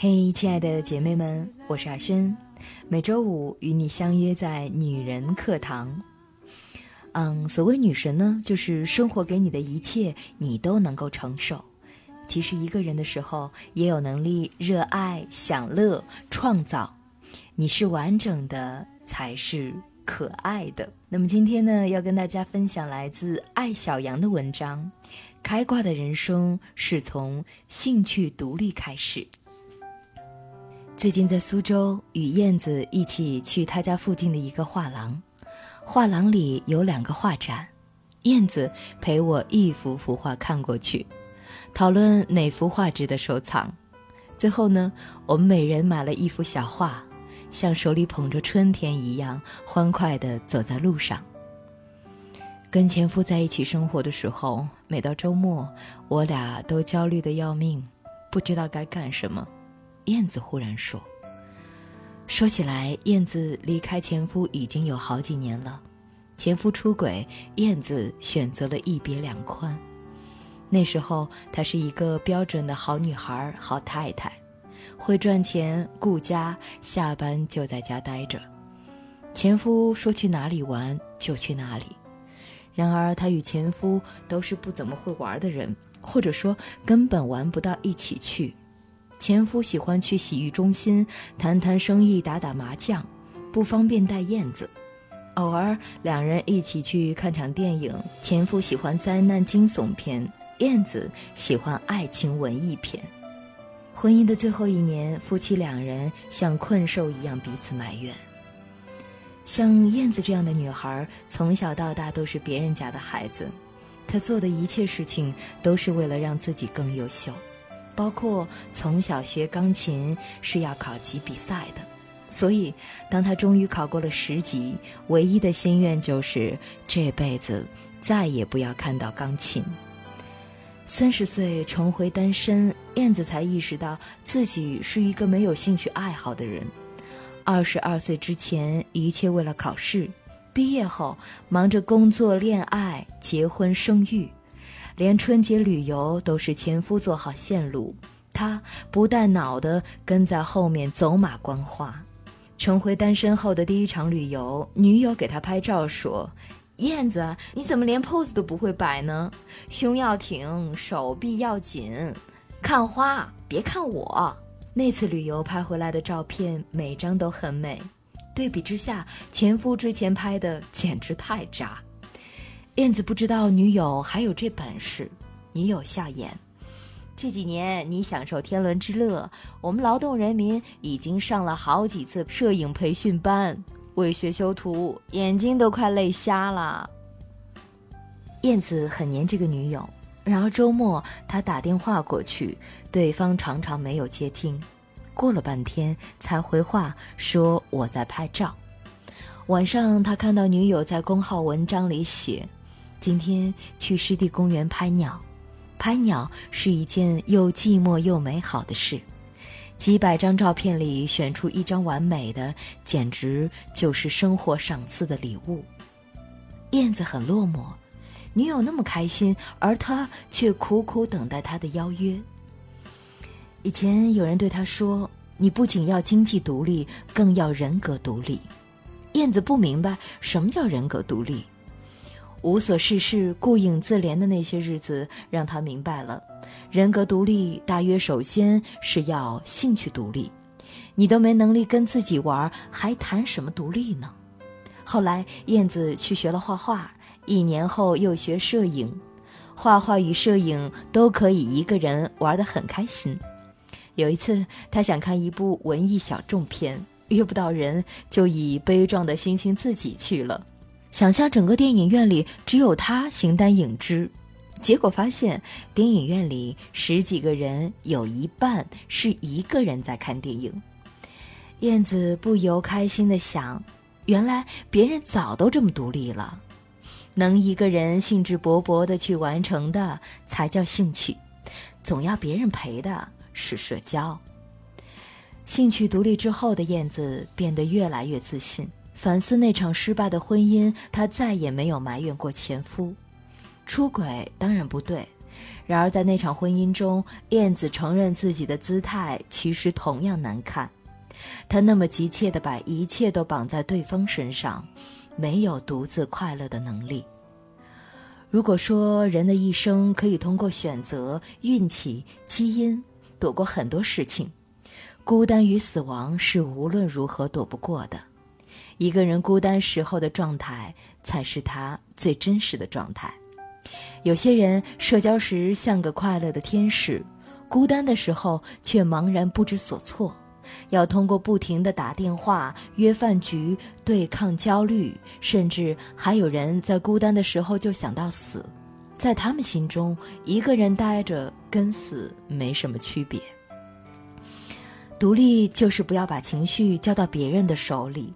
嘿，亲爱的姐妹们，我是阿轩，每周五与你相约在女人课堂。嗯，所谓女神呢，就是生活给你的一切，你都能够承受。即使一个人的时候，也有能力热爱、享乐、创造。你是完整的，才是可爱的。那么今天呢，要跟大家分享来自爱小羊的文章：开挂的人生是从兴趣独立开始。最近在苏州与燕子一起去他家附近的一个画廊，画廊里有两个画展，燕子陪我一幅幅画看过去，讨论哪幅画值得收藏。最后呢，我们每人买了一幅小画，像手里捧着春天一样欢快地走在路上。跟前夫在一起生活的时候，每到周末，我俩都焦虑得要命，不知道该干什么。燕子忽然说：“说起来，燕子离开前夫已经有好几年了。前夫出轨，燕子选择了一别两宽。那时候，她是一个标准的好女孩、好太太，会赚钱、顾家，下班就在家待着。前夫说去哪里玩就去哪里。然而，她与前夫都是不怎么会玩的人，或者说根本玩不到一起去。”前夫喜欢去洗浴中心谈谈生意、打打麻将，不方便带燕子。偶尔两人一起去看场电影，前夫喜欢灾难惊悚片，燕子喜欢爱情文艺片。婚姻的最后一年，夫妻两人像困兽一样彼此埋怨。像燕子这样的女孩，从小到大都是别人家的孩子，她做的一切事情都是为了让自己更优秀。包括从小学钢琴是要考级比赛的，所以当她终于考过了十级，唯一的心愿就是这辈子再也不要看到钢琴。三十岁重回单身，燕子才意识到自己是一个没有兴趣爱好的人。二十二岁之前，一切为了考试；毕业后，忙着工作、恋爱、结婚、生育。连春节旅游都是前夫做好线路，他不带脑的跟在后面走马观花。重回单身后的第一场旅游，女友给他拍照说：“燕子，你怎么连 pose 都不会摆呢？胸要挺，手臂要紧，看花别看我。”那次旅游拍回来的照片，每张都很美。对比之下，前夫之前拍的简直太渣。燕子不知道女友还有这本事，女友笑言：“这几年你享受天伦之乐，我们劳动人民已经上了好几次摄影培训班，为学修图，眼睛都快累瞎了。”燕子很黏这个女友，然而周末他打电话过去，对方常常没有接听，过了半天才回话说我在拍照。晚上他看到女友在公号文章里写。今天去湿地公园拍鸟，拍鸟是一件又寂寞又美好的事。几百张照片里选出一张完美的，简直就是生活赏赐的礼物。燕子很落寞，女友那么开心，而他却苦苦等待她的邀约。以前有人对他说：“你不仅要经济独立，更要人格独立。”燕子不明白什么叫人格独立。无所事事、顾影自怜的那些日子，让他明白了，人格独立大约首先是要兴趣独立。你都没能力跟自己玩，还谈什么独立呢？后来，燕子去学了画画，一年后又学摄影。画画与摄影都可以一个人玩得很开心。有一次，他想看一部文艺小众片，约不到人，就以悲壮的心情自己去了。想象整个电影院里只有他形单影只，结果发现电影院里十几个人有一半是一个人在看电影。燕子不由开心的想：原来别人早都这么独立了，能一个人兴致勃勃的去完成的才叫兴趣，总要别人陪的是社交。兴趣独立之后的燕子变得越来越自信。反思那场失败的婚姻，她再也没有埋怨过前夫。出轨当然不对，然而在那场婚姻中，燕子承认自己的姿态其实同样难看。她那么急切地把一切都绑在对方身上，没有独自快乐的能力。如果说人的一生可以通过选择、运气、基因躲过很多事情，孤单与死亡是无论如何躲不过的。一个人孤单时候的状态，才是他最真实的状态。有些人社交时像个快乐的天使，孤单的时候却茫然不知所措。要通过不停的打电话、约饭局对抗焦虑，甚至还有人在孤单的时候就想到死。在他们心中，一个人待着跟死没什么区别。独立就是不要把情绪交到别人的手里。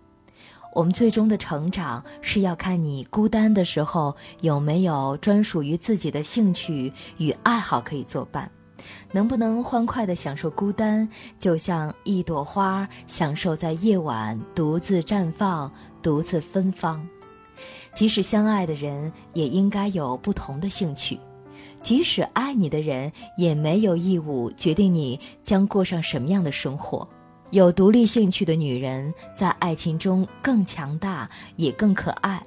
我们最终的成长是要看你孤单的时候有没有专属于自己的兴趣与爱好可以作伴。能不能欢快地享受孤单，就像一朵花享受在夜晚独自绽放、独自芬芳。即使相爱的人，也应该有不同的兴趣；即使爱你的人，也没有义务决定你将过上什么样的生活。有独立兴趣的女人，在爱情中更强大，也更可爱。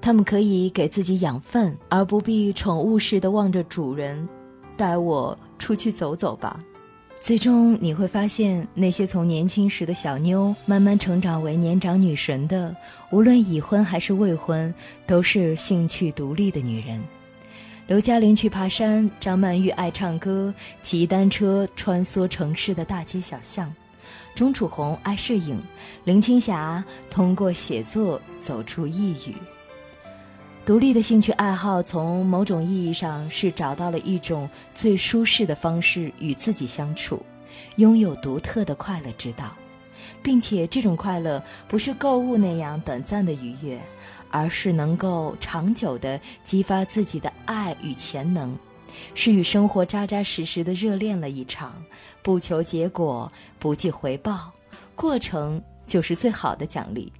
她们可以给自己养分，而不必宠物似的望着主人。带我出去走走吧。最终你会发现，那些从年轻时的小妞慢慢成长为年长女神的，无论已婚还是未婚，都是兴趣独立的女人。刘嘉玲去爬山，张曼玉爱唱歌，骑单车穿梭城市的大街小巷；钟楚红爱摄影，林青霞通过写作走出抑郁。独立的兴趣爱好，从某种意义上是找到了一种最舒适的方式与自己相处，拥有独特的快乐之道，并且这种快乐不是购物那样短暂的愉悦，而是能够长久的激发自己的爱与潜能，是与生活扎扎实实的热恋了一场，不求结果，不计回报，过程就是最好的奖励。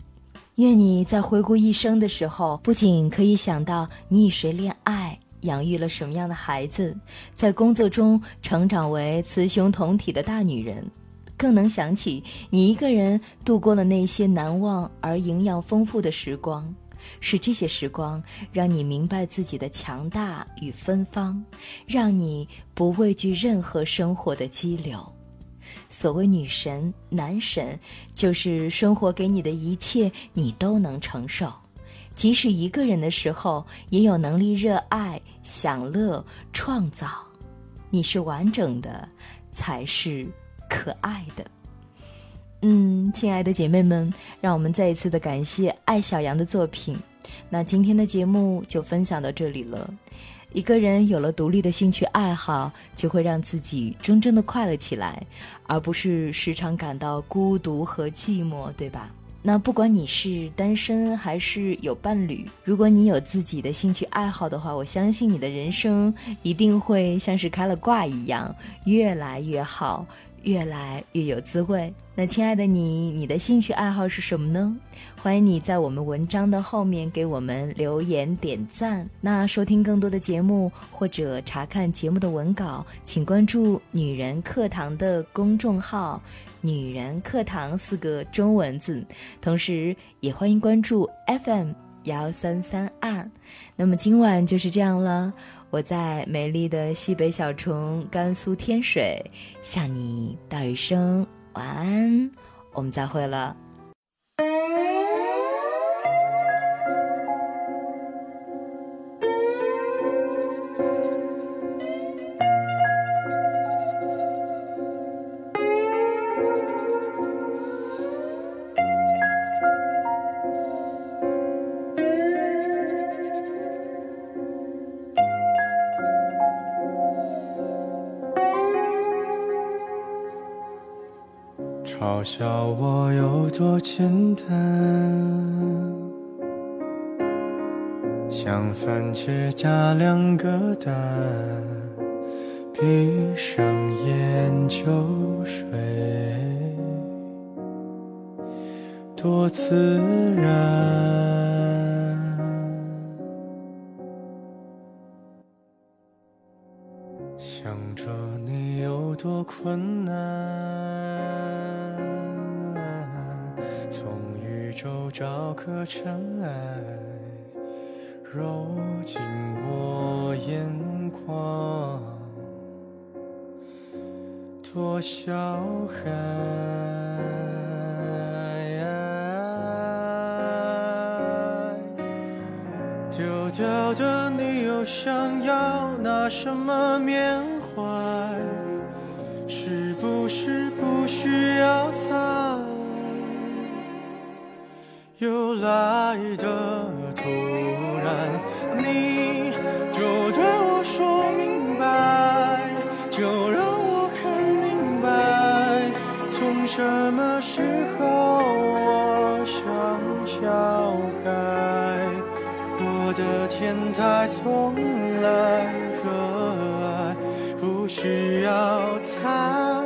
愿你在回顾一生的时候，不仅可以想到你与谁恋爱、养育了什么样的孩子，在工作中成长为雌雄同体的大女人，更能想起你一个人度过了那些难忘而营养丰富的时光。是这些时光让你明白自己的强大与芬芳，让你不畏惧任何生活的激流。所谓女神、男神，就是生活给你的一切，你都能承受。即使一个人的时候，也有能力热爱、享乐、创造。你是完整的，才是可爱的。嗯，亲爱的姐妹们，让我们再一次的感谢爱小羊的作品。那今天的节目就分享到这里了。一个人有了独立的兴趣爱好，就会让自己真正的快乐起来，而不是时常感到孤独和寂寞，对吧？那不管你是单身还是有伴侣，如果你有自己的兴趣爱好的话，我相信你的人生一定会像是开了挂一样，越来越好。越来越有滋味。那亲爱的你，你的兴趣爱好是什么呢？欢迎你在我们文章的后面给我们留言点赞。那收听更多的节目或者查看节目的文稿，请关注“女人课堂”的公众号“女人课堂”四个中文字，同时也欢迎关注 FM 幺三三二。那么今晚就是这样了。我在美丽的西北小城甘肃天水向你道一声晚安，我们再会了。嘲笑我有多简单，像番茄加两个蛋，闭上眼就睡。多自然。想着你有多困难，从宇宙找颗尘埃，揉进我眼眶，多小孩。丢掉的你又想要拿什么缅怀？又来的突然，你就对我说明白，就让我看明白，从什么时候我像小孩。我的天台从来热爱，不需要猜，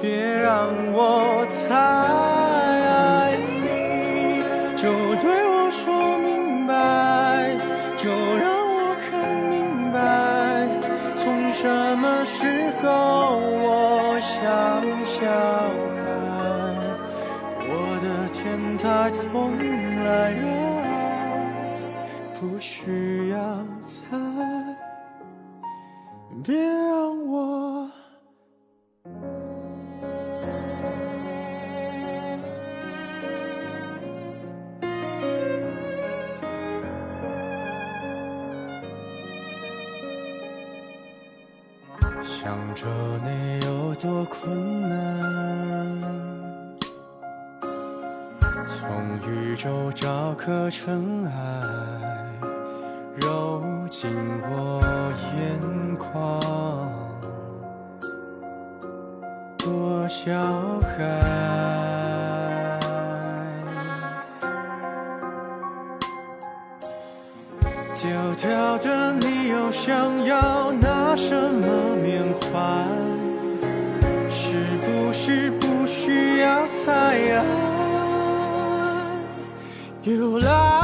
别让我从来热爱。不需要猜，别让我。想着你有多困难，从宇宙找颗尘埃，揉进我眼眶，多小孩。丢掉的你又想要拿什么缅怀？是不是不需要猜？又来的